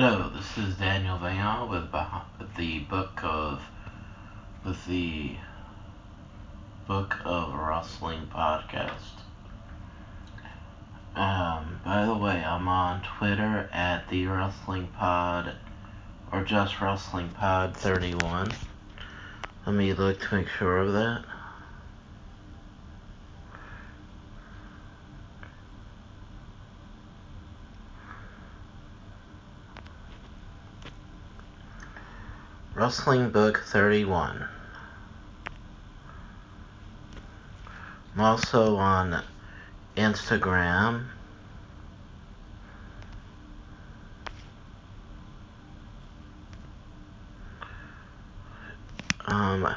Hello, this is Daniel Vaillant with the book of with the book of wrestling podcast. Um, by the way, I'm on Twitter at the wrestling pod or just wrestling pod 31. Let me look to make sure of that. Wrestling Book 31. I'm also on Instagram. Um,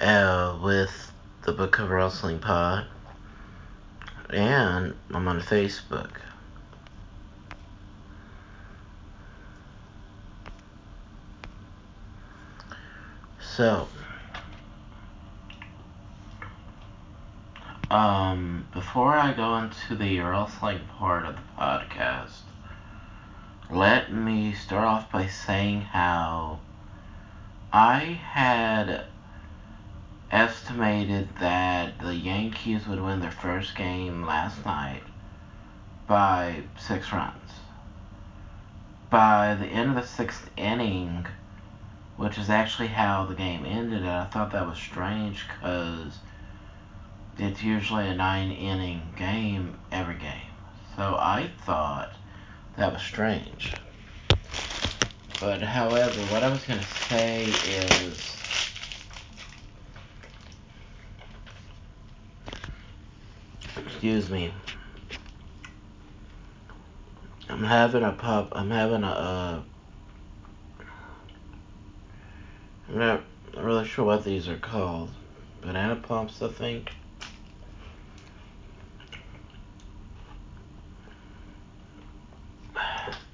uh, with the Book of Wrestling Pod. And I'm on Facebook. So, um, before I go into the wrestling part of the podcast, let me start off by saying how I had estimated that the Yankees would win their first game last night by six runs. By the end of the sixth inning, which is actually how the game ended. And I thought that was strange because it's usually a nine inning game every game. So I thought that was strange. But however, what I was going to say is. Excuse me. I'm having a pop. I'm having a. Uh, I'm not really sure what these are called. Banana pumps, I think.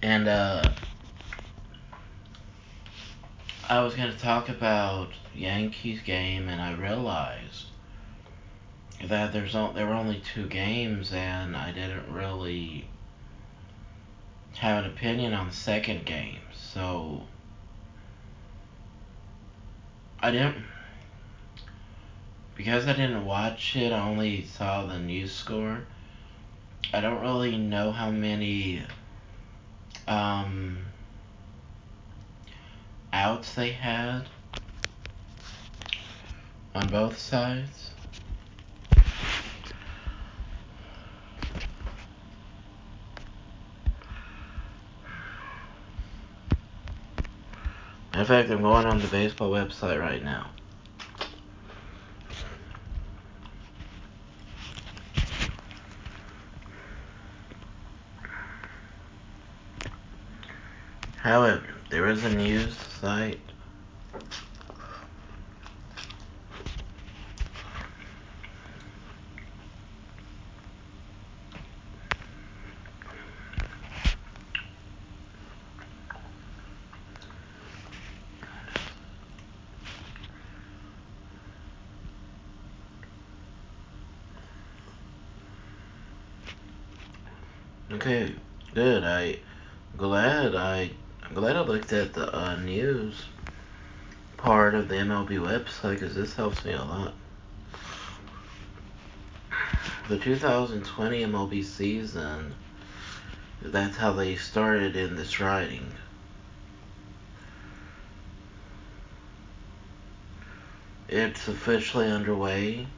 And, uh, I was going to talk about Yankees game, and I realized that there's there were only two games, and I didn't really have an opinion on the second game. So I didn't because I didn't watch it. I only saw the news score. I don't really know how many um, outs they had on both sides. In fact, I'm going on the baseball website right now. However, there is a news site Okay, good. I glad I I'm glad I looked at the uh, news part of the MLB website because this helps me a lot. The 2020 MLB season, that's how they started in this writing. It's officially underway,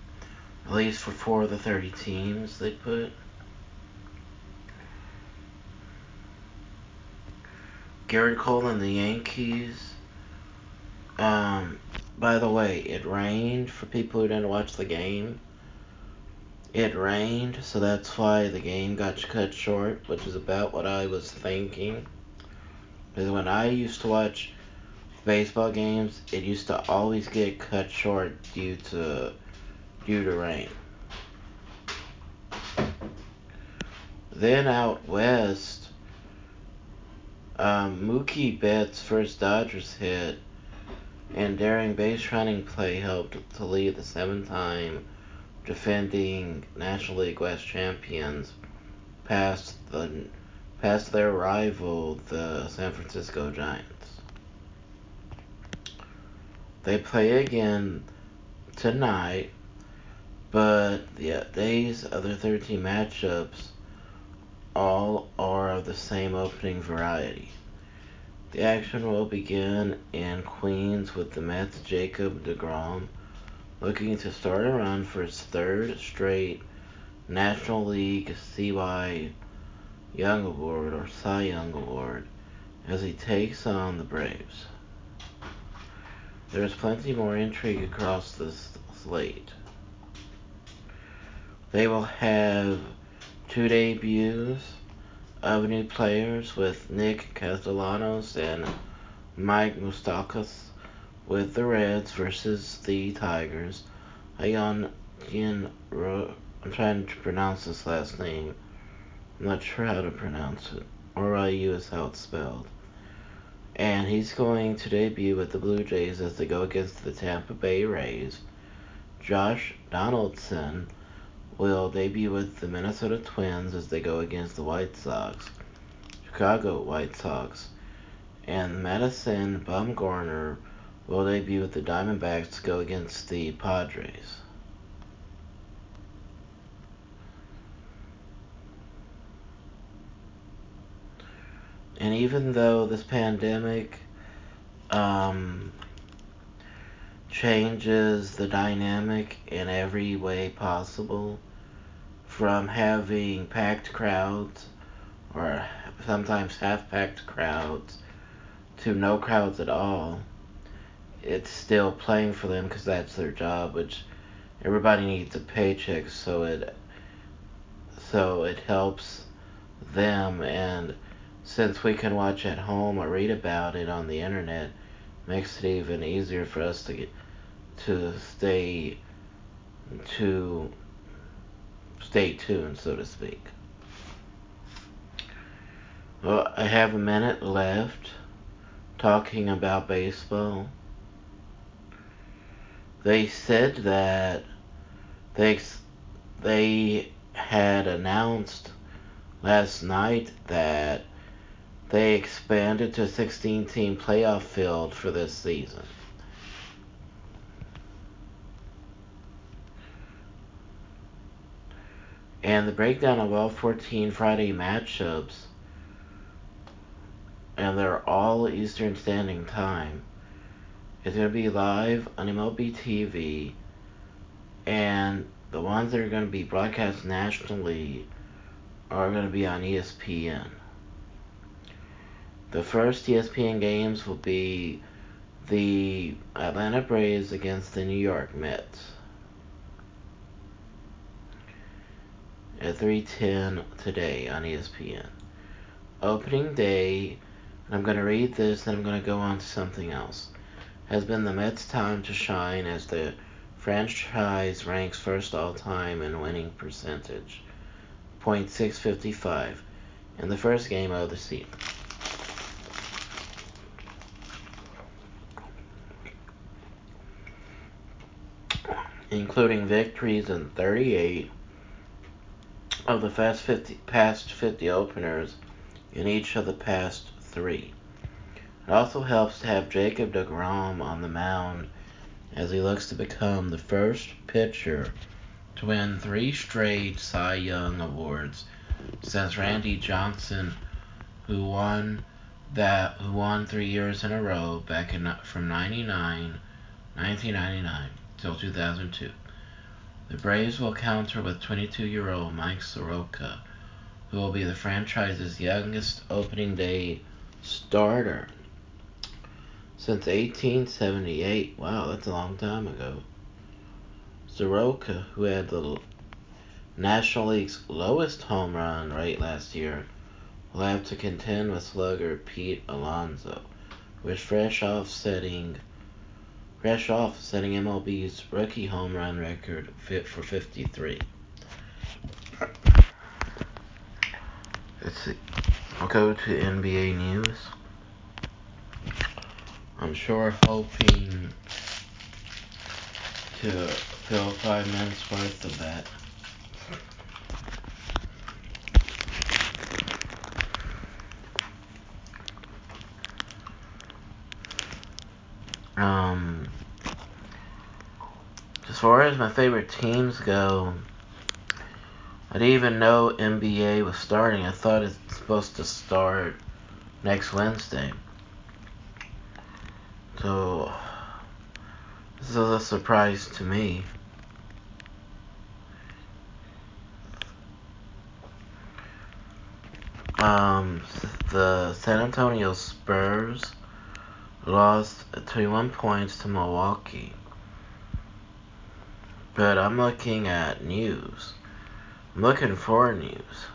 at least for four of the 30 teams they put. Gerrit Cole and the Yankees. Um, by the way, it rained for people who didn't watch the game. It rained, so that's why the game got cut short, which is about what I was thinking. Because when I used to watch baseball games, it used to always get cut short due to due to rain. Then out west, um, Mookie Betts' first Dodgers hit and daring base running play helped to lead the seven-time defending National League West champions past the past their rival, the San Francisco Giants. They play again tonight, but yeah, day's other 13 matchups all are of the same opening variety. The action will begin in Queens with the Mets' Jacob DeGrom looking to start a run for his third straight National League CY Young Award or Cy Young Award as he takes on the Braves. There is plenty more intrigue across this slate. They will have two debuts of new players with Nick Castellanos and Mike Moustakas with the Reds versus the Tigers. Ayon I'm trying to pronounce this last name. I'm not sure how to pronounce it. R-I-U is how it's spelled. And he's going to debut with the Blue Jays as they go against the Tampa Bay Rays. Josh Donaldson will debut with the Minnesota Twins as they go against the White Sox. Chicago White Sox. And Madison Bumgarner will debut with the Diamondbacks to go against the Padres. And even though this pandemic um, changes the dynamic in every way possible, from having packed crowds or sometimes half packed crowds to no crowds at all, it's still playing for them because that's their job, which everybody needs a paycheck, so it so it helps them. And since we can watch at home or read about it on the internet, makes it even easier for us to get to stay to stay tuned, so to speak. Well, I have a minute left talking about baseball they said that they they had announced last night that they expanded to 16 team playoff field for this season. And the breakdown of all 14 Friday matchups, and they're all Eastern Standing Time is going to be live on MLB TV, and the ones that are going to be broadcast nationally are going to be on ESPN. The first ESPN games will be the Atlanta Braves against the New York Mets at 3:10 today on ESPN. Opening day, I'm going to read this then I'm going to go on to something else has been the Mets' time to shine as the franchise ranks first all time in winning percentage, .655, in the first game of the season. Including victories in 38 of the past 50, past 50 openers in each of the past three. It also helps to have Jacob DeGrom on the mound as he looks to become the first pitcher to win three straight Cy Young awards since Randy Johnson, who won that who won three years in a row back in from 99, 1999 till 2002. The Braves will counter with 22-year-old Mike Soroka, who will be the franchise's youngest opening day starter since 1878. Wow, that's a long time ago. Soroka, who had the National League's lowest home run rate last year, will have to contend with slugger Pete Alonso, who is fresh off setting fresh off setting MLB's rookie home run record fit for 53. Let's see. I'll go to NBA news. I'm sure hoping to fill five minutes worth of that. Um, as far as my favorite teams go, I didn't even know NBA was starting. I thought it's supposed to start next Wednesday. So, this is a surprise to me. Um, the San Antonio Spurs lost 21 points to Milwaukee. But I'm looking at news. I'm looking for news.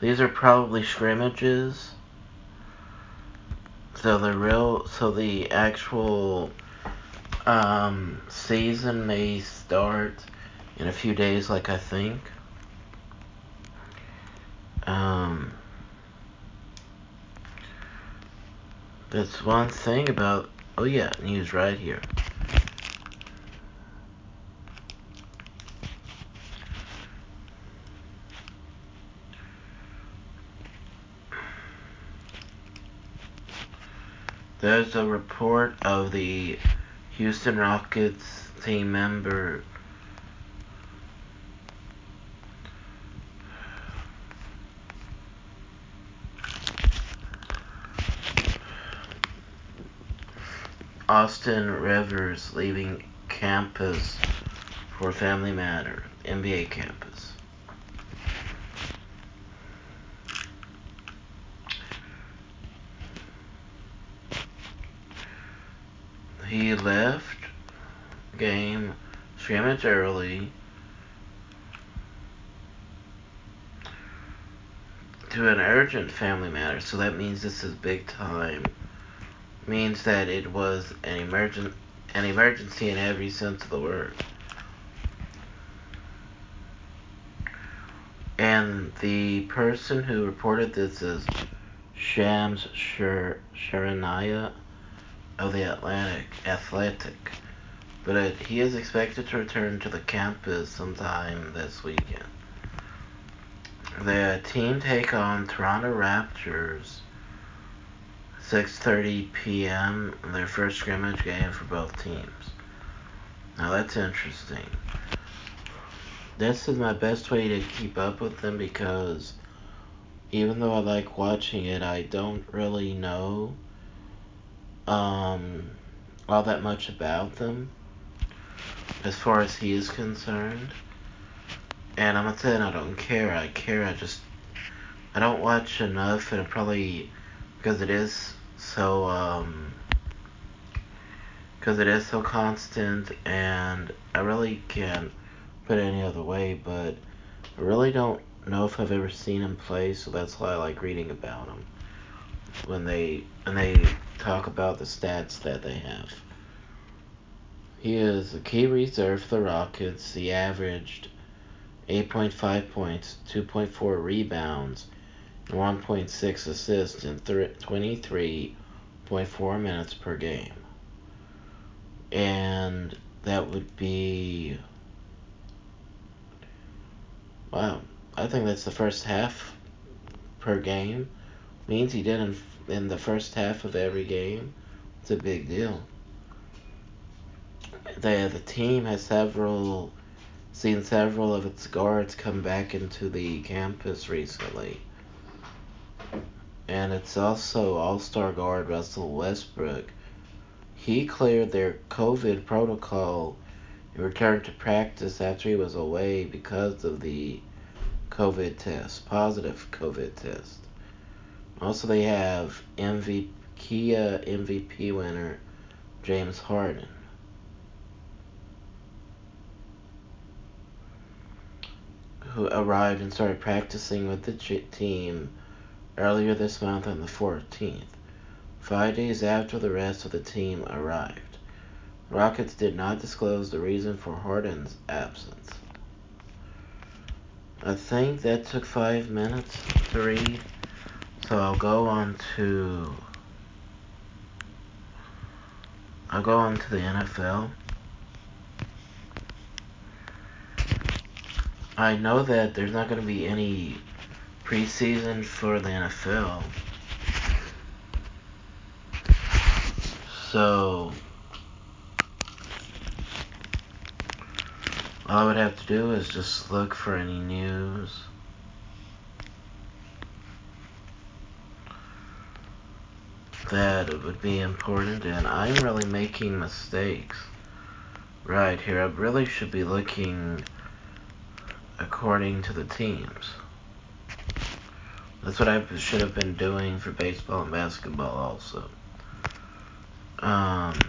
These are probably scrimmages. So the real, so the actual um, season may start in a few days, like I think. Um, that's one thing about. Oh yeah, news right here. There's a report of the Houston Rockets team member Austin Rivers leaving campus for Family Matter, NBA campus. He left game scrimmage early to an urgent family matter, so that means this is big time. Means that it was an emergent an emergency in every sense of the word. And the person who reported this is Shams Charania of the Atlantic Athletic, but it, he is expected to return to the campus sometime this weekend. The team take on Toronto Raptors 6:30 p.m. their first scrimmage game for both teams. Now that's interesting. This is my best way to keep up with them because even though I like watching it, I don't really know um, all that much about them as far as he is concerned. And I'm not saying I don't care. I care. I just I don't watch enough, and probably because it is so um because it is so constant, and I really can't put it any other way. But I really don't know if I've ever seen him play, so that's why I like reading about him when they when they talk about the stats that they have. He is a key reserve for the Rockets. He averaged 8.5 points, 2.4 rebounds, 1.6 assists in 23.4 minutes per game. And that would be. Wow, I think that's the first half per game. Means he did in, in the first half of every game. It's a big deal. The, the team has several seen several of its guards come back into the campus recently. And it's also All Star guard Russell Westbrook. He cleared their COVID protocol and returned to practice after he was away because of the COVID test, positive COVID test. Also, they have MVP, Kia MVP winner James Harden. who arrived and started practicing with the team earlier this month on the 14th, five days after the rest of the team arrived. Rockets did not disclose the reason for Harden's absence. I think that took five minutes to read, so I'll go on to I'll go on to the NFL. I know that there's not going to be any preseason for the NFL. So all I would have to do is just look for any news. That would be important, and I'm really making mistakes right here. I really should be looking according to the teams. That's what I should have been doing for baseball and basketball also. Um,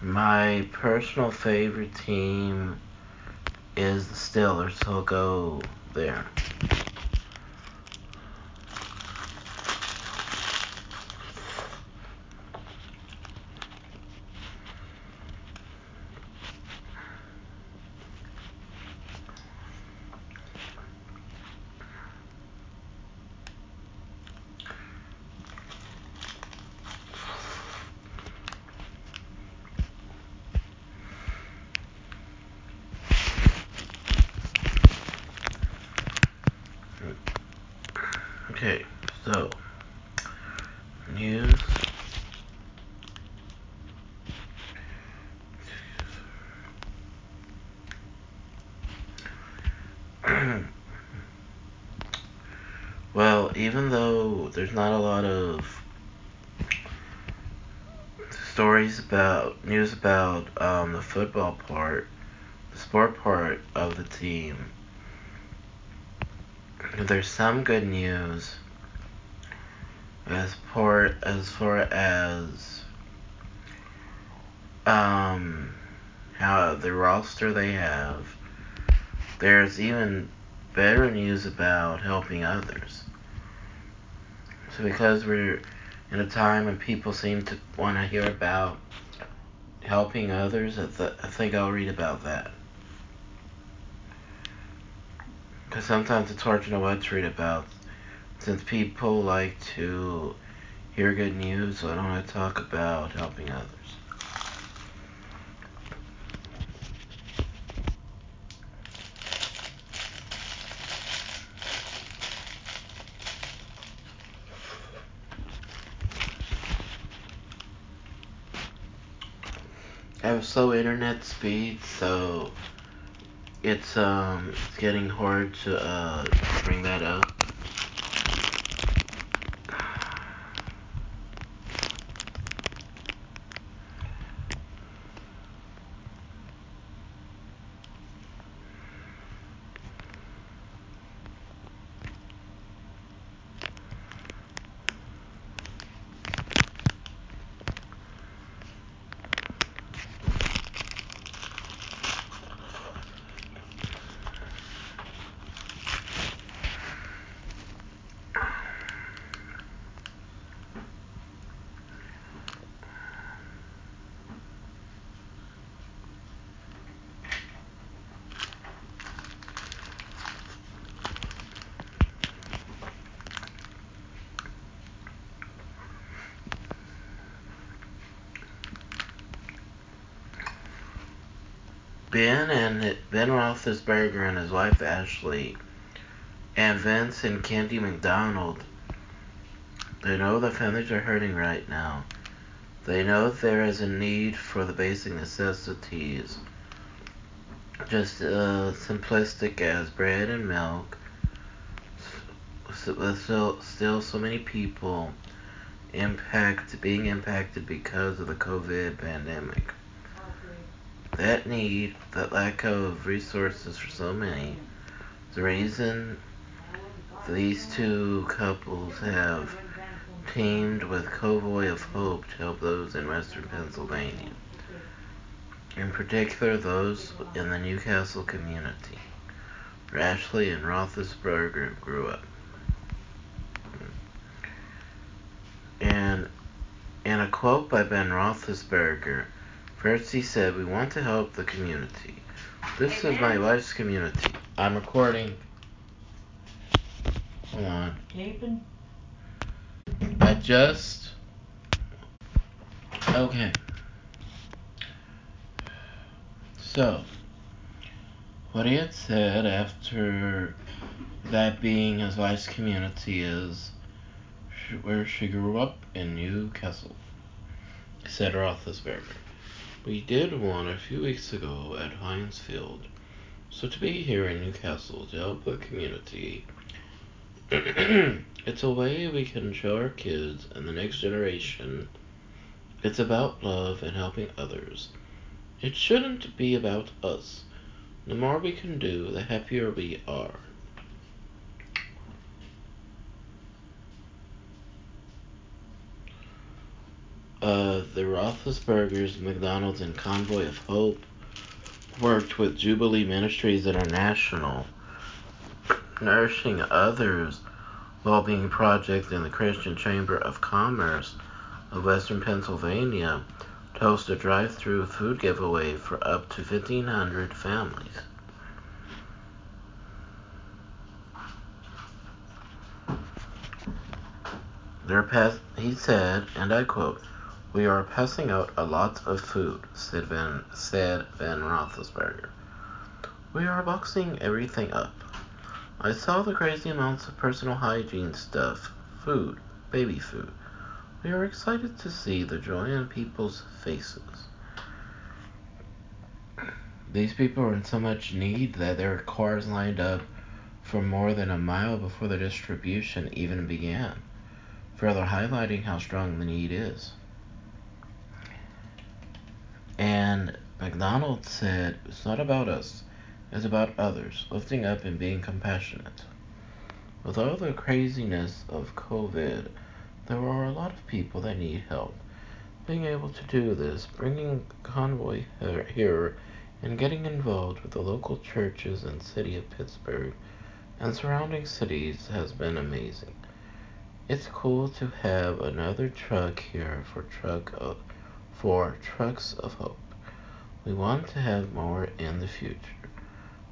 my personal favorite team is the Steelers, so I'll go there. Okay, so news. well, even though there's not a lot of stories about news about um, the football part, the sport part of the team, there's some good news as far as far as um how the roster they have. There's even better news about helping others. So because we're in a time when people seem to want to hear about helping others, I, th- I think I'll read about that. Because sometimes it's hard to know what to read about since people like to hear good news, so I don't want to talk about helping others. I have slow internet speed, so it's um it's getting hard to uh bring that up. Ben and Ben Roethlisberger and his wife Ashley, and Vance and Candy McDonald. They know the families are hurting right now. They know there is a need for the basic necessities, just uh, simplistic as bread and milk. With still, still so many people impact being impacted because of the COVID pandemic that need, that lack of resources for so many, the reason these two couples have teamed with Convoy of Hope to help those in western Pennsylvania, in particular those in the New Castle community, where Ashley and Roethlisberger grew up. And in a quote by Ben Roethlisberger, He said, we want to help the community. This is my wife's community. I'm recording. Hold on. Taping? I just... Okay. So, what he had said after that being his wife's community is where she grew up in New Castle, said Roethlisberger. We did one a few weeks ago at Heinz Field, so to be here in New Castle to help the community, it's a way we can show our kids and the next generation it's about love and helping others. It shouldn't be about us. The more we can do, the happier we are. Uh, the Roethlisbergers, McDonald's, and Convoy of Hope worked with Jubilee Ministries International, Nourishing Others well-being Project, and the Christian Chamber of Commerce of Western Pennsylvania to host a drive-through food giveaway for up to 1,500 families. Pass- he said, and I quote, "We are passing out a lot of food," said Van, said Ben Roethlisberger. "We are boxing everything up. I saw the crazy amounts of personal hygiene stuff, food, baby food. We are excited to see the joy on people's faces. These people are in so much need that there are cars lined up for more than a mile before the distribution even began further highlighting how strong the need is. And McDonald said, It's not about us, it's about others, lifting up and being compassionate. With all the craziness of COVID, there are a lot of people that need help. Being able to do this, bringing convoy here, and getting involved with the local churches and city of Pittsburgh and surrounding cities has been amazing. It's cool to have another truck here for truck for trucks of hope. We want to have more in the future.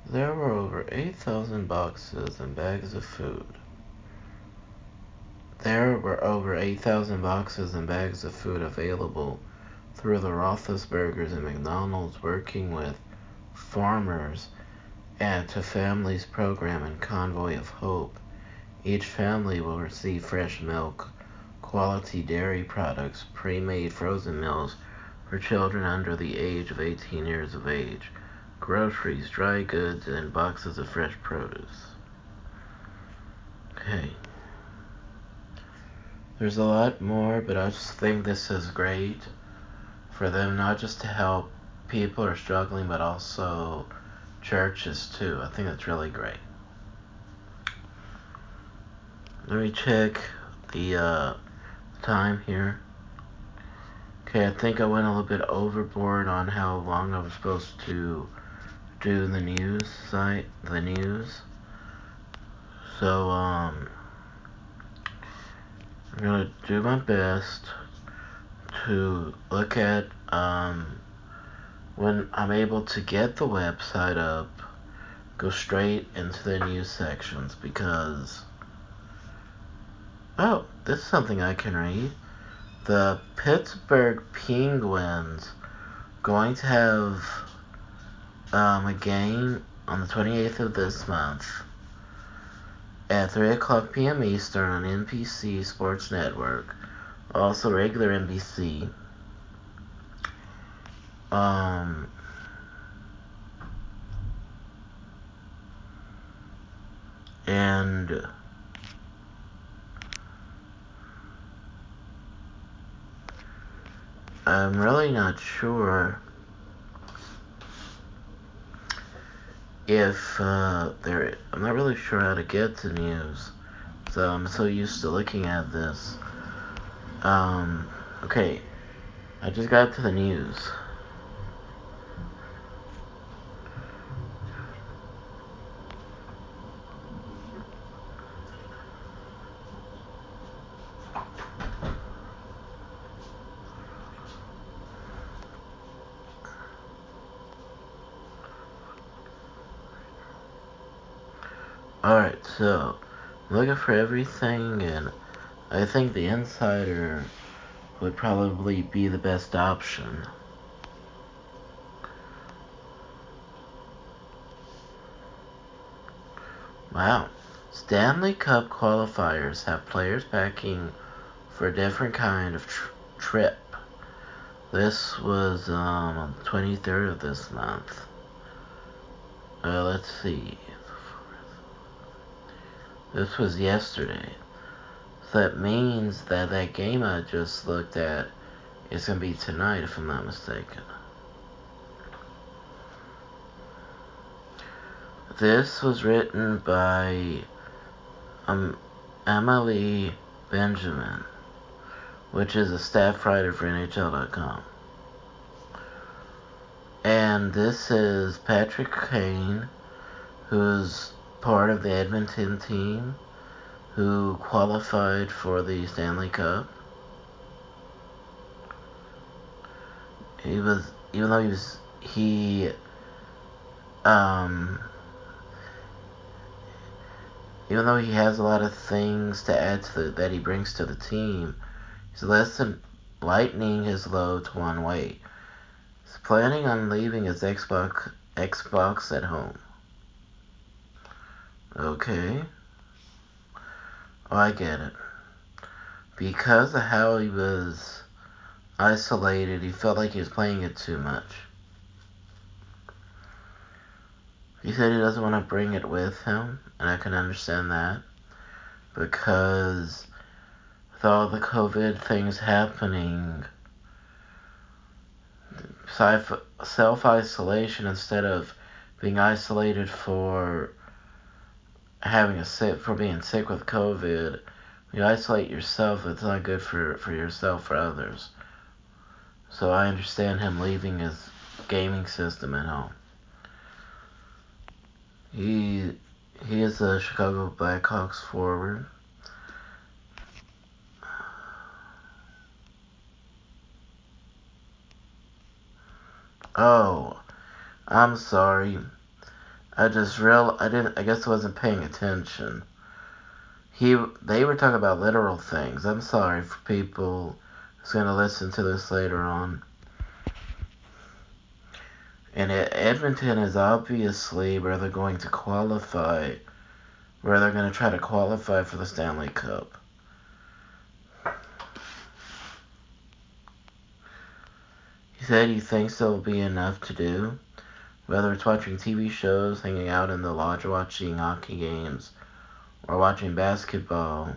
There were over 8,000 boxes and bags of food. There were over 8,000 boxes and bags of food available through the Roethlisbergers and McDonald's working with farmers and to families program and Convoy of Hope each family will receive fresh milk, quality dairy products, pre-made frozen meals for children under the age of 18 years of age, groceries, dry goods, and boxes of fresh produce. Okay. There's a lot more, but I just think this is great for them not just to help people who are struggling, but also churches too. I think that's really great. Let me check the uh, time here. Okay, I think I went a little bit overboard on how long I was supposed to do the news site, the news. So, um, I'm gonna do my best to look at, um, when I'm able to get the website up, go straight into the news sections because Oh, this is something I can read. The Pittsburgh Penguins going to have um, a game on the 28th of this month at 3 o'clock p.m. Eastern on NBC Sports Network. Also, regular NBC. Um, and I'm really not sure if uh, there. I'm not really sure how to get to news, so I'm so used to looking at this. Um, okay, I just got to the news. for everything, and I think the insider would probably be the best option. Wow. Stanley Cup qualifiers have players packing for a different kind of tr- trip. This was um, on the 23rd of this month. Uh, let's see. This was yesterday. So that means that that game I just looked at is going to be tonight, if I'm not mistaken. This was written by um, Emily Benjamin, which is a staff writer for NHL.com. And this is Patrick Kane, who's part of the Edmonton team, who qualified for the Stanley Cup. He was, even though he was, he, um, even though he has a lot of things to add to the, that he brings to the team, he's less than lightening his load to one way. He's planning on leaving his Xbox Xbox at home. Okay. Oh, I get it. Because of how he was isolated, he felt like he was playing it too much. He said he doesn't want to bring it with him, and I can understand that. Because with all the COVID things happening, self isolation instead of being isolated for having a sick for being sick with COVID, you isolate yourself. It's not good for for yourself or others. So I understand him leaving his gaming system at home. He he is a Chicago Blackhawks forward. Oh, I'm sorry. I just real I didn't I guess I wasn't paying attention. He they were talking about literal things. I'm sorry for people who's gonna listen to this later on. And Edmonton is obviously where they're going to qualify, where they're going to try to qualify for the Stanley Cup. He said he thinks there will be enough to do whether it's watching TV shows, hanging out in the lodge, watching hockey games, or watching basketball.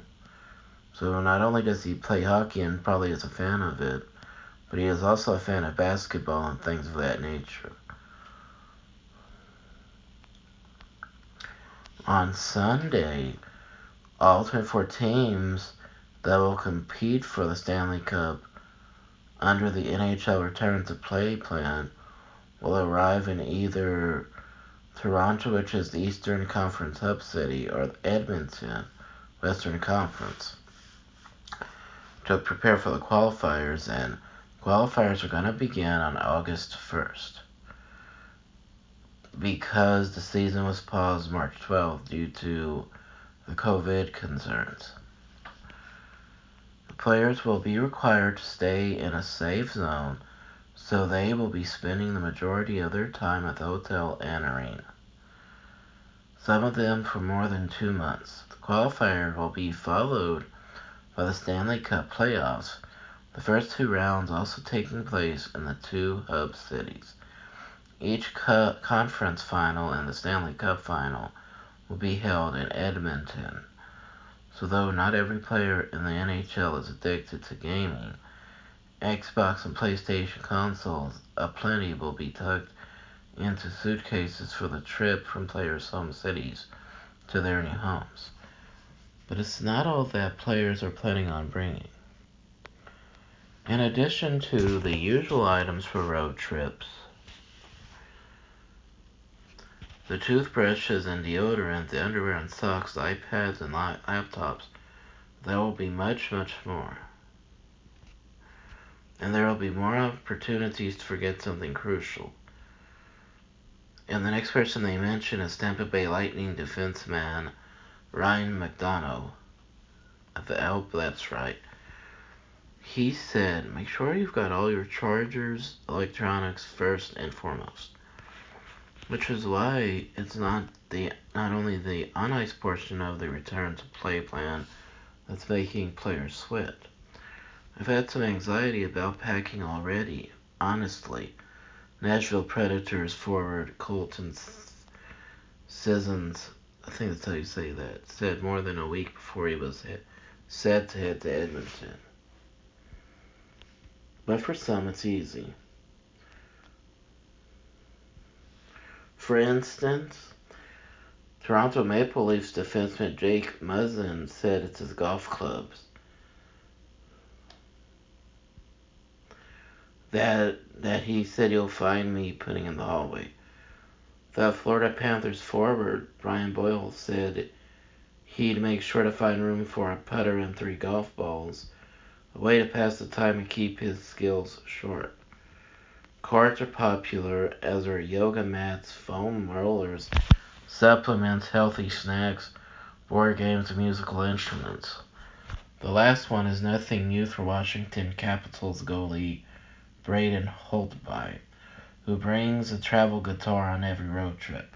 So not only does he play hockey and probably is a fan of it, but he is also a fan of basketball and things of that nature. On Sunday, all 24 teams that will compete for the Stanley Cup under the NHL Return to Play plan will arrive in either Toronto, which is the Eastern Conference hub city, or Edmonton, Western Conference, to prepare for the qualifiers. And qualifiers are going to begin on August 1st because the season was paused March 12th due to the COVID concerns. Players will be required to stay in a safe zone so they will be spending the majority of their time at the hotel and arena. Some of them for more than two months. The qualifier will be followed by the Stanley Cup playoffs, the first two rounds also taking place in the two hub cities. Each co- conference final and the Stanley Cup final will be held in Edmonton. So, though not every player in the NHL is addicted to gaming, Xbox and PlayStation consoles, aplenty will be tucked into suitcases for the trip from players' home cities to their new homes. But it's not all that players are planning on bringing. In addition to the usual items for road trips, the toothbrushes and deodorant, the underwear and socks, the iPads and laptops, there will be much, much more and there will be more opportunities to forget something crucial. And the next person they mention is Tampa Bay Lightning defenseman Ryan McDonagh. the hope that's right. He said, make sure you've got all your chargers, electronics first and foremost. Which is why it's not the not only the on ice portion of the return to play plan that's making players sweat. I've had some anxiety about packing already, honestly. Nashville Predators forward Colton Sissons, I think that's how you say that, said more than a week before he was hit, set to head to Edmonton. But for some, it's easy. For instance, Toronto Maple Leafs defenseman Jake Muzzin said it's his golf clubs. That that he said he'll find me putting in the hallway. The Florida Panthers forward Brian Boyle said he'd make sure to find room for a putter and three golf balls, a way to pass the time and keep his skills short. Cards are popular, as are yoga mats, foam rollers, supplements, healthy snacks, board games, and musical instruments. The last one is nothing new for Washington Capitals goalie Braden Holtby, who brings a travel guitar on every road trip.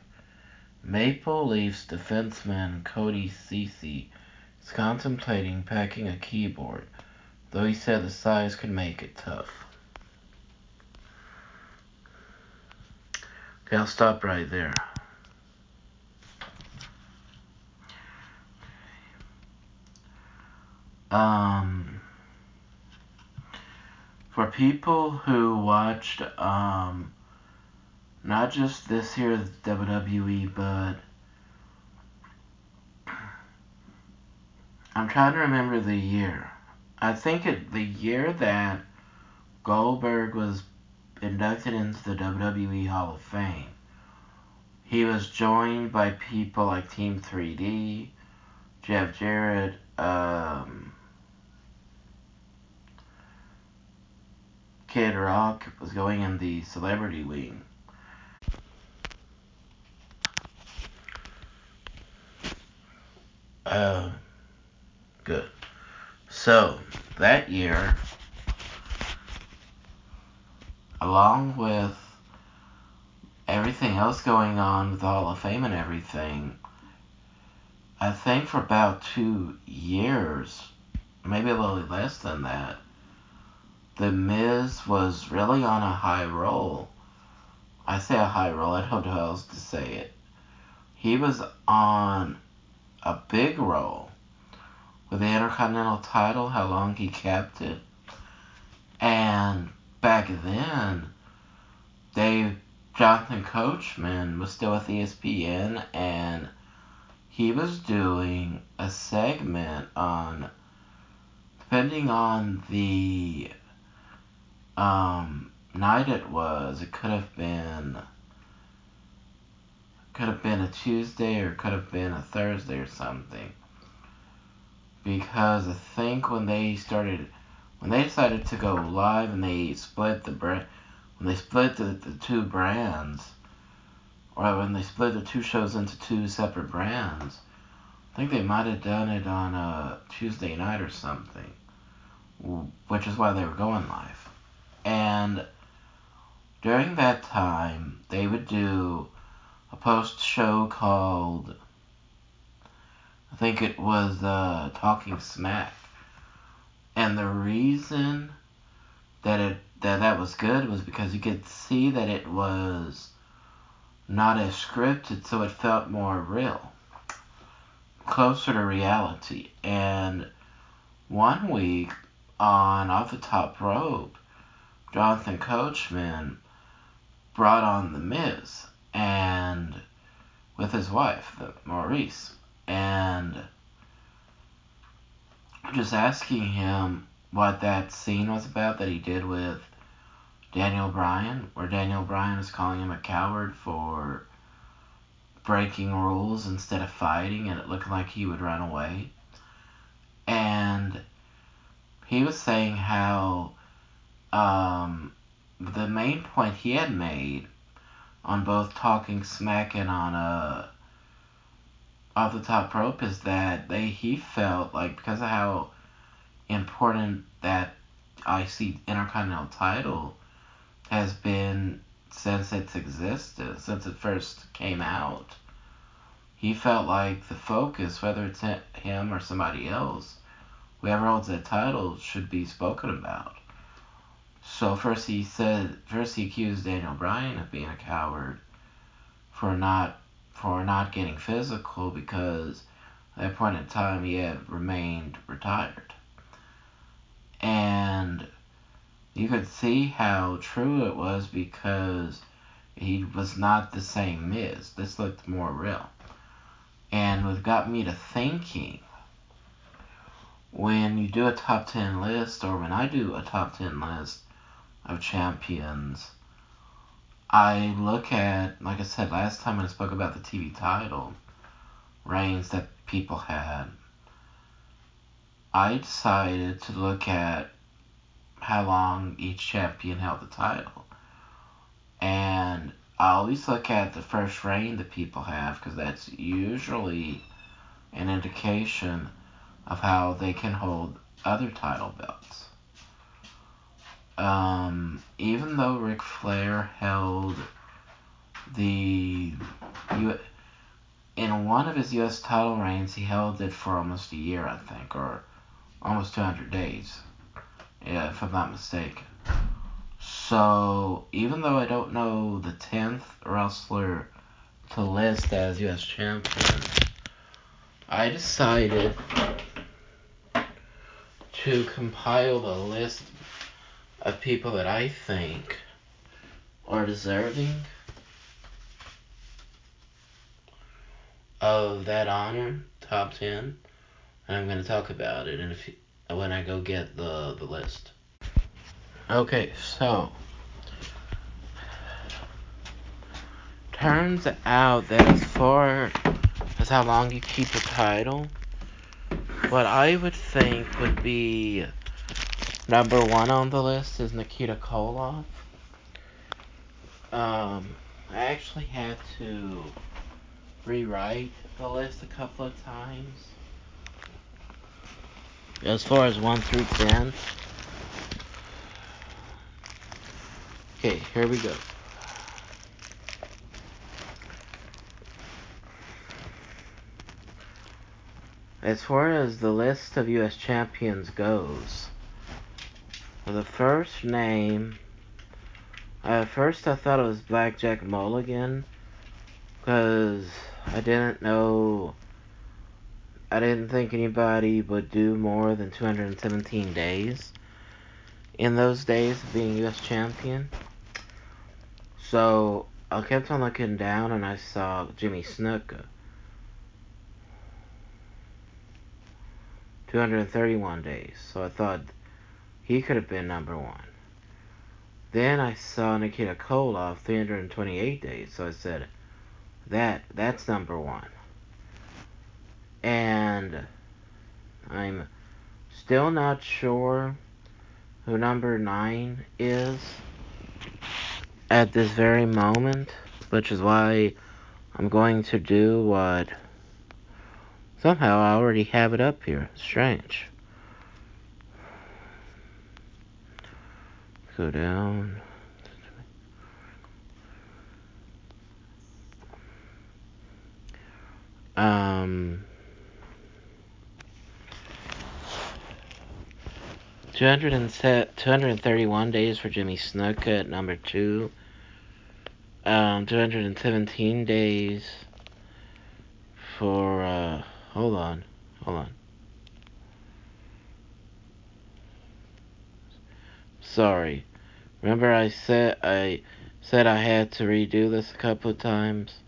Maple Leafs defenseman Cody Ceci is contemplating packing a keyboard, though he said the size could make it tough. Okay, I'll stop right there. Um, for people who watched, um, not just this year's WWE, but I'm trying to remember the year. I think it the year that Goldberg was inducted into the WWE Hall of Fame. He was joined by people like Team 3D, Jeff Jarrett, um, Kid Rock was going in the celebrity wing. Uh, good. So, that year, along with everything else going on with the Hall of Fame and everything, I think for about two years, maybe a little less than that, The Miz was really on a high roll. I say a high roll, I don't know how else to say it. He was on a big roll with the Intercontinental title, how long he kept it. And back then, Dave Jonathan Coachman was still with ESPN and he was doing a segment on depending on the um, night it was, it could have been could have been a Tuesday or could have been a Thursday or something. Because I think when they started when they decided to go live and they split the brand when they split the, the two brands or when they split the two shows into two separate brands I think they might have done it on a Tuesday night or something which is why they were going live and during that time they would do a post show called I think it was uh, Talking Smack and the reason that it that that was good was because you could see that it was not as scripted, so it felt more real, closer to reality. And one week on Off the Top Rope, Jonathan Coachman brought on The Miz and with his wife, the Maryse, and just asking him what that scene was about that he did with Daniel Bryan, where Daniel Bryan was calling him a coward for breaking rules instead of fighting, and it looked like he would run away. And he was saying how um, the main point he had made on both Talking Smack and on uh, Off the Top Rope is that they he felt like because of how important that IC Intercontinental title has been since its existence, since it first came out, he felt like the focus, whether it's him or somebody else, whoever holds that title, should be spoken about. So first he said, first he accused Daniel Bryan of being a coward for not for not getting physical because at that point in time he had remained retired. And you could see how true it was because he was not the same Miz. This looked more real. And it got me to thinking when you do a top 10 list, or when I do a top 10 list of champions, I look at, like I said last time I spoke about the TV title reigns that people had. I decided to look at how long each champion held the title. And I always look at the first reign that people have because that's usually an indication of how they can hold other title belts. Um, even though Ric Flair held the U- in one of his U.S. title reigns, he held it for almost a year, I think, or almost 200 days, yeah, if I'm not mistaken. So even though I don't know the 10th wrestler to list as U.S. champion, I decided to compile a list of people that I think are deserving of that honor, top 10, and I'm going to talk about it in a few, when I go get the, the list. Okay, so turns out that as far as how long you keep the title, what I would think would be number one on the list is Nikita Koloff. Um, I actually had to rewrite the list a couple of times. As far as 1 through 10. Okay, here we go. As far as the list of U.S. champions goes, the first name, at first I thought it was Blackjack Mulligan, because I didn't know, I didn't think anybody would do more than 217 days in those days being U.S. champion. So I kept on looking down and I saw Jimmy Snuka. 231 days. So I thought he could have been number one. Then I saw Nikita Koloff 328 days. So I said, that that's number one. And I'm still not sure who number nine is at this very moment, which is why I'm going to do what Somehow I already have it up here. Strange. Go down. Um, 231 days for Jimmy Snuka at number two. Um, 217 days for, uh, Hold on. Hold on. Sorry. Remember I said I said I had to redo this a couple of times?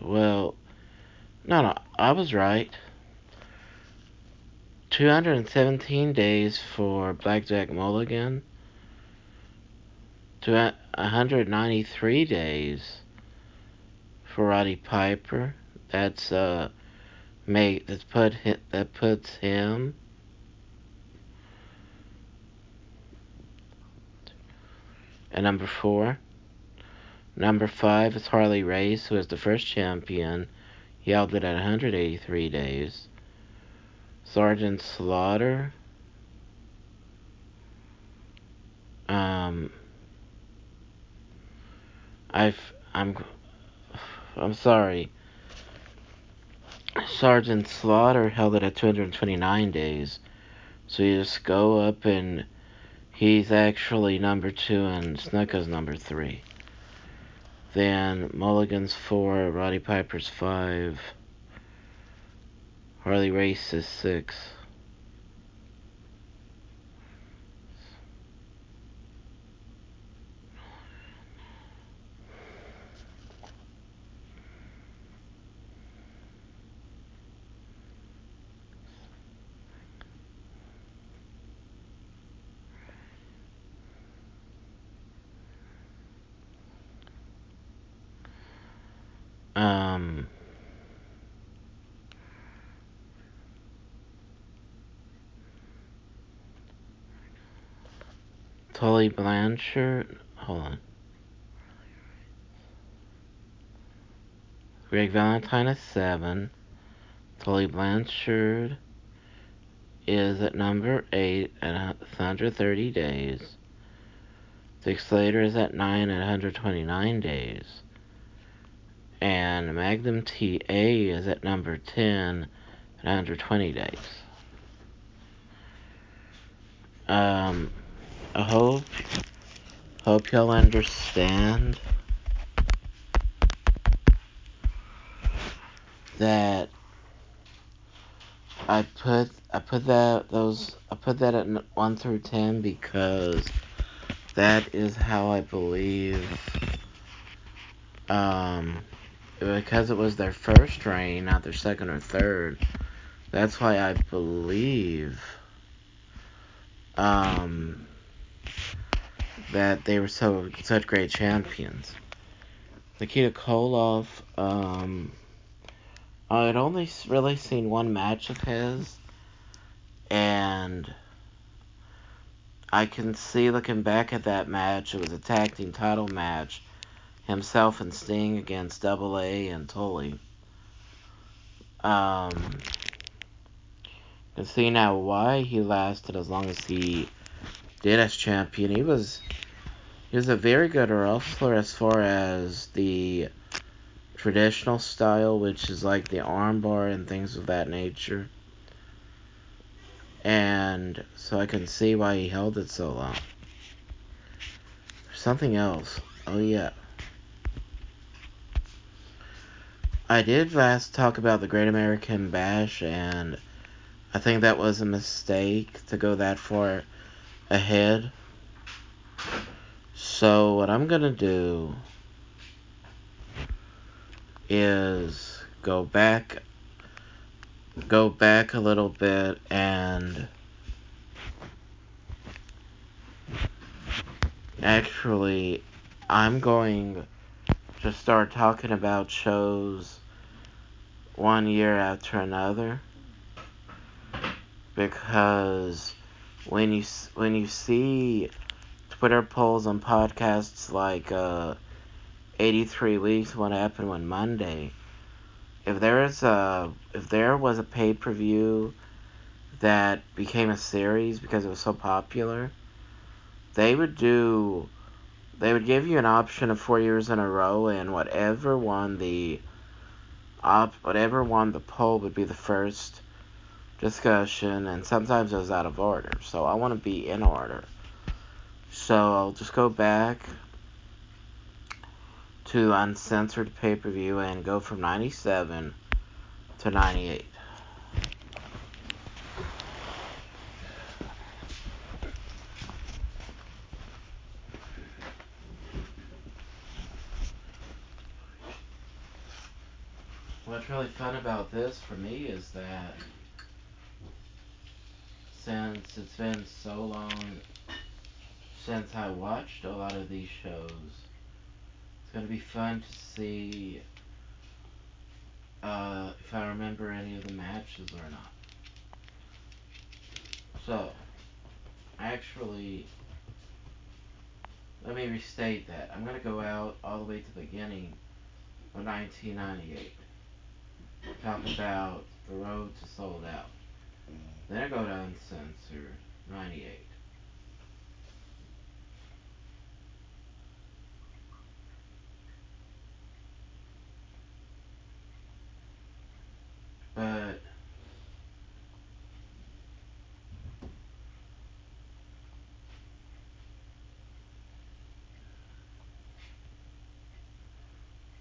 Well, no, no, I was right. 217 days for Blackjack Mulligan. 193 days for Roddy Piper. That's uh make that's put that puts him at number four. Number five is Harley Race, who is the first champion. He held it at 183 days. Sergeant Slaughter. Um, I've I'm I'm sorry. Sergeant Slaughter held it at 229 days. So you just go up and he's actually number two and Snuka's number three. Then Mulligan's four, Roddy Piper's five, Harley Race is six. Um, Tully Blanchard. Hold on. Greg Valentine is seven. Tully Blanchard is at number eight at 130 days. Dick Slater is at nine at 129 days. And Magnum TA is at number 10 and under 20 days. Um, I hope hope y'all understand that I put I put that those I put that at one through ten because that is how I believe um because it was their first reign, not their second or third. That's why I believe um that they were so such great champions. Nikita Koloff, um, I had only really seen one match of his, and I can see looking back at that match, it was a tag team title match, himself and Sting against Double A and Tully. Um, can see now why he lasted as long as he did as champion. He was he was a very good wrestler as far as the traditional style, which is like the armbar and things of that nature. And so I can see why he held it so long. Something else. Oh, yeah. I did last talk about the Great American Bash, and I think that was a mistake to go that far ahead. So, what I'm to do is go back go back a little bit and actually I'm going to start talking about shows one year after another. Because when you when you see Twitter polls on podcasts like uh, 83 weeks what happened on Monday if there is a if there was a pay-per-view that became a series because it was so popular they would do they would give you an option of 4 years in a row and whatever won the op whatever won the poll would be the first discussion and sometimes it was out of order so I want to be in order. So I'll just go back to uncensored pay-per-view and go from 97 to 98 What's really fun about this for me is that since it's been so long since I watched a lot of these shows, it's going to be fun to see uh, if I remember any of the matches or not. So, actually, let me restate that. I'm going to go out all the way to the beginning of 1998 talk about the road to Souled Out. Then I go to Uncensored 98. But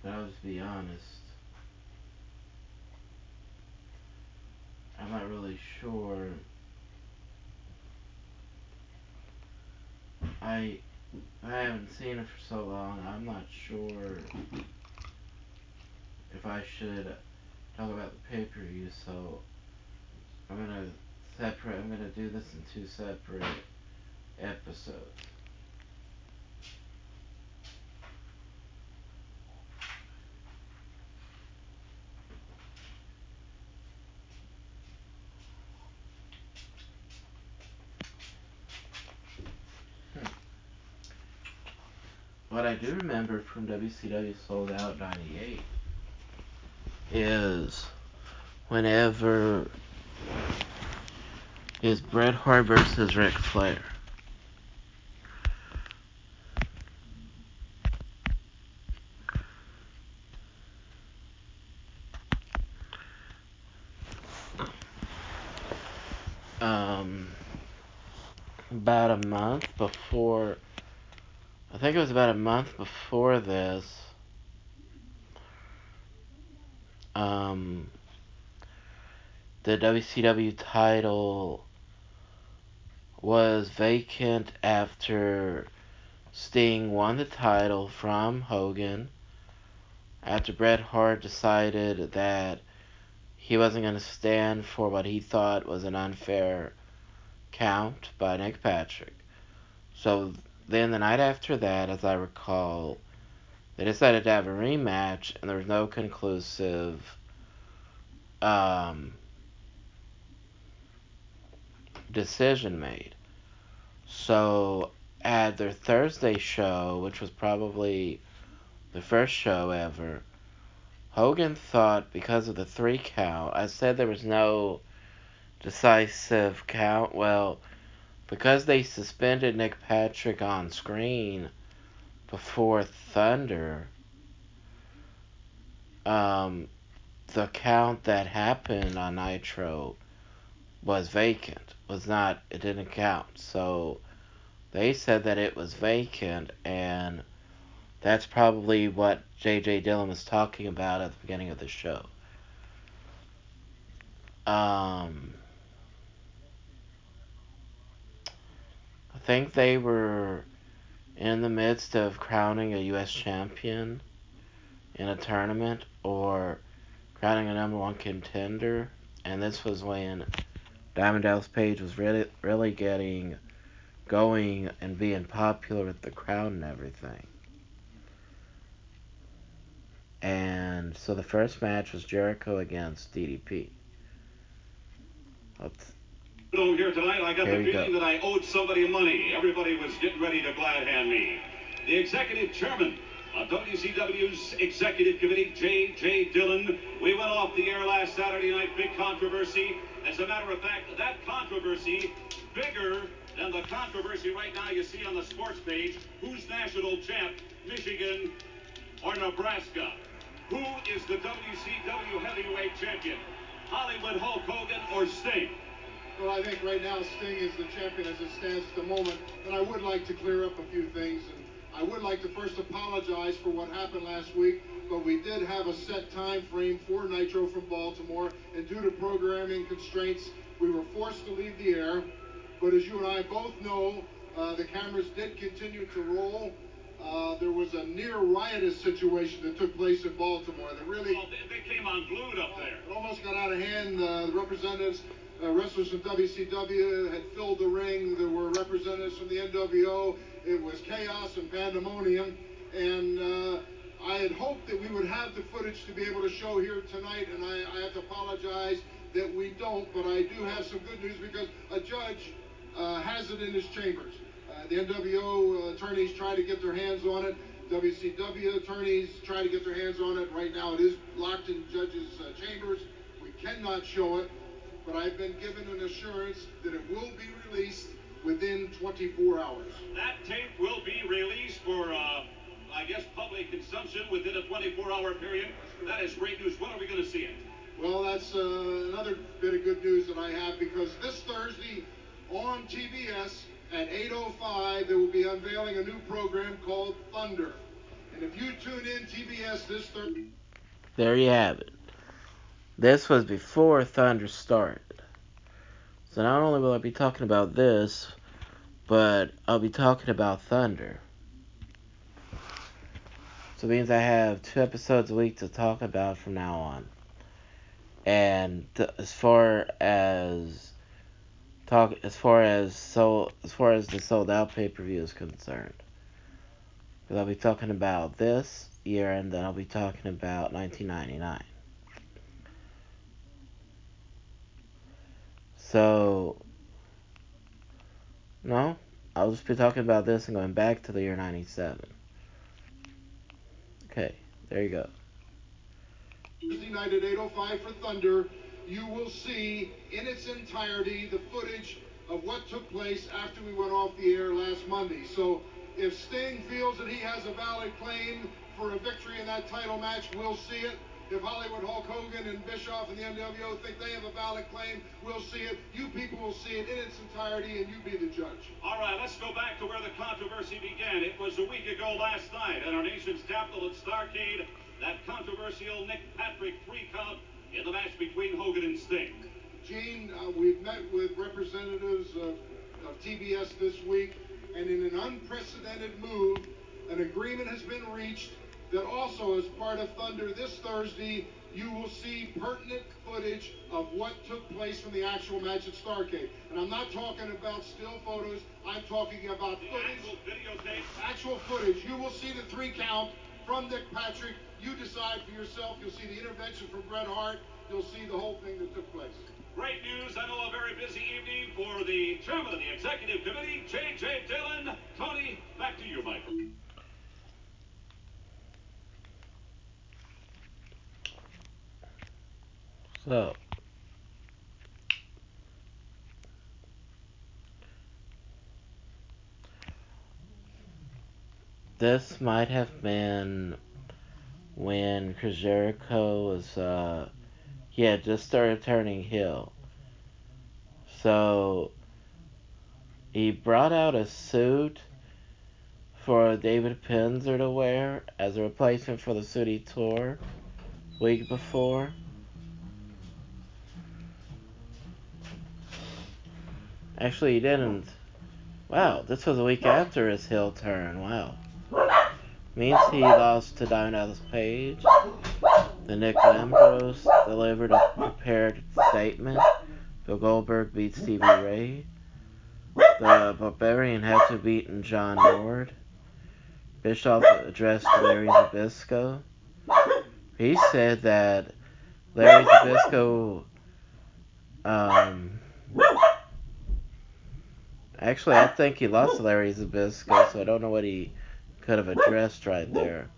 I'll just be honest. I I haven't seen it for so long. I'm not sure if I should talk about the pay per view. So I'm gonna separate. I'm gonna do this in two separate episodes. what I do remember from WCW Souled Out 98 is whenever is Bret Hart versus Ric Flair. Um, about a month before I think it was about a month before this. Um, the WCW title was vacant after Sting won the title from Hogan. After Bret Hart decided that he wasn't going to stand for what he thought was an unfair count by Nick Patrick. So then the night after that, as I recall, they decided to have a rematch, and there was no conclusive um, decision made. So at their Thursday show, which was probably the first show ever, Hogan thought because of the three count, I said there was no decisive count. Well, because they suspended Nick Patrick on screen before Thunder, um, the count that happened on Nitro was vacant. Was not. It didn't count. So they said that it was vacant, and that's probably what J.J. Dillon was talking about at the beginning of the show. Um, think they were in the midst of crowning a U.S. champion in a tournament or crowning a number one contender, and this was when Diamond Dallas Page was really really getting going and being popular with the crowd and everything. And so the first match was Jericho against DDP. Here tonight, I got the feeling go. that I owed somebody money. Everybody was getting ready to glad hand me. The executive chairman of WCW's executive committee, J.J. Dillon. We went off the air last Saturday night, big controversy. As a matter of fact, that controversy bigger than the controversy right now you see on the sports page. Who's national champ, Michigan or Nebraska? Who is the WCW heavyweight champion? Hollywood Hulk Hogan or Sting? Well, I think right now Sting is the champion as it stands at the moment, and I would like to clear up a few things. And I would like to first apologize for what happened last week, but we did have a set time frame for Nitro from Baltimore, and due to programming constraints, we were forced to leave the air. But as you and I both know, uh, the cameras did continue to roll. Uh, there was a near riotous situation that took place in Baltimore that really Well, they, they came unglued up there. it almost got out of hand. Uh, the representatives, uh, wrestlers from WCW had filled the ring. There were representatives from the NWO. It was chaos and pandemonium. And uh, I had hoped that we would have the footage to be able to show here tonight. And I, I have to apologize that we don't. But I do have some good news because a judge uh, has it in his chambers. Uh, the NWO attorneys try to get their hands on it. WCW attorneys try to get their hands on it. Right now, it is locked in judges' uh, chambers. We cannot show it, but I've been given an assurance that it will be released within 24 hours. That tape will be released for, uh, I guess, public consumption within a 24-hour period. That is great news. When are we going to see it? Well, that's uh, another bit of good news that I have because this Thursday on TBS at 8.05, they will be unveiling a new program called Thunder. And if you tune in TBS this Thursday. There you have it. This was before Thunder started. So not only will I be talking about this, but I'll be talking about Thunder. So it means I have two episodes a week to talk about from now on. And as far as talk as far as so as far as the Souled Out pay per view is concerned. Because I'll be talking about this year and then I'll be talking about 1999. So, no, I'll just be talking about this and going back to the year 97. Okay, there you go. Thursday night at 8.05 for Thunder, you will see in its entirety the footage of what took place after we went off the air last Monday. So if Sting feels that he has a valid claim for a victory in that title match, we'll see it. If Hollywood Hulk Hogan and Bischoff and the NWO think they have a valid claim, we'll see it. You people will see it in its entirety, and you be the judge. All right, let's go back to where the controversy began. It was a week ago last night at our nation's capital at Starcade. That controversial Nick Patrick three count in the match between Hogan and Sting. Gene, uh, we've met with representatives of, of TBS this week, and in an unprecedented move, an agreement has been reached that also, as part of Thunder this Thursday, you will see pertinent footage of what took place from the actual match at Starcade. And I'm not talking about still photos, I'm talking about The footage, actual videotape. actual footage. You will see the three count from Nick Patrick. You decide for yourself. You'll see the intervention from Bret Hart. You'll see the whole thing that took place. Great news. I know a very busy evening for the chairman of the executive committee, J.J. Dillon. Tony, back to you, Michael. So, this might have been when Chris Jericho was, uh, he had just started turning heel. So, he brought out a suit for David Penzer to wear as a replacement for the suit he tore week before. Actually, he didn't. Wow, this was a week after his heel turn. Wow. Means he lost to Dallas Page. The Nick Ambrose delivered a prepared statement. Bill Goldberg beat Stevie Ray. The Barbarian had to beat John Ward. Bischoff addressed Larry Zbyszko. He said that Larry Zbyszko um, Actually, I think he lost Larry Zbyszko, so I don't know what he could have addressed right there.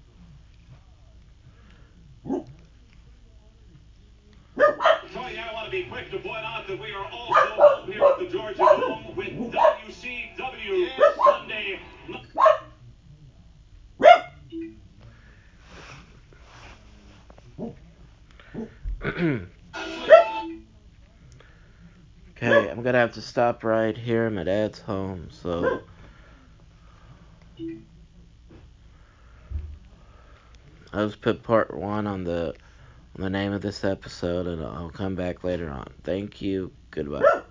I want to be quick to point out that we are also home here at the Georgia Dome with WCW Sunday. okay, I'm gonna have to stop right here. My dad's home, so. I'll just put part one on the on the name of this episode, and I'll come back later on. Thank you. Goodbye.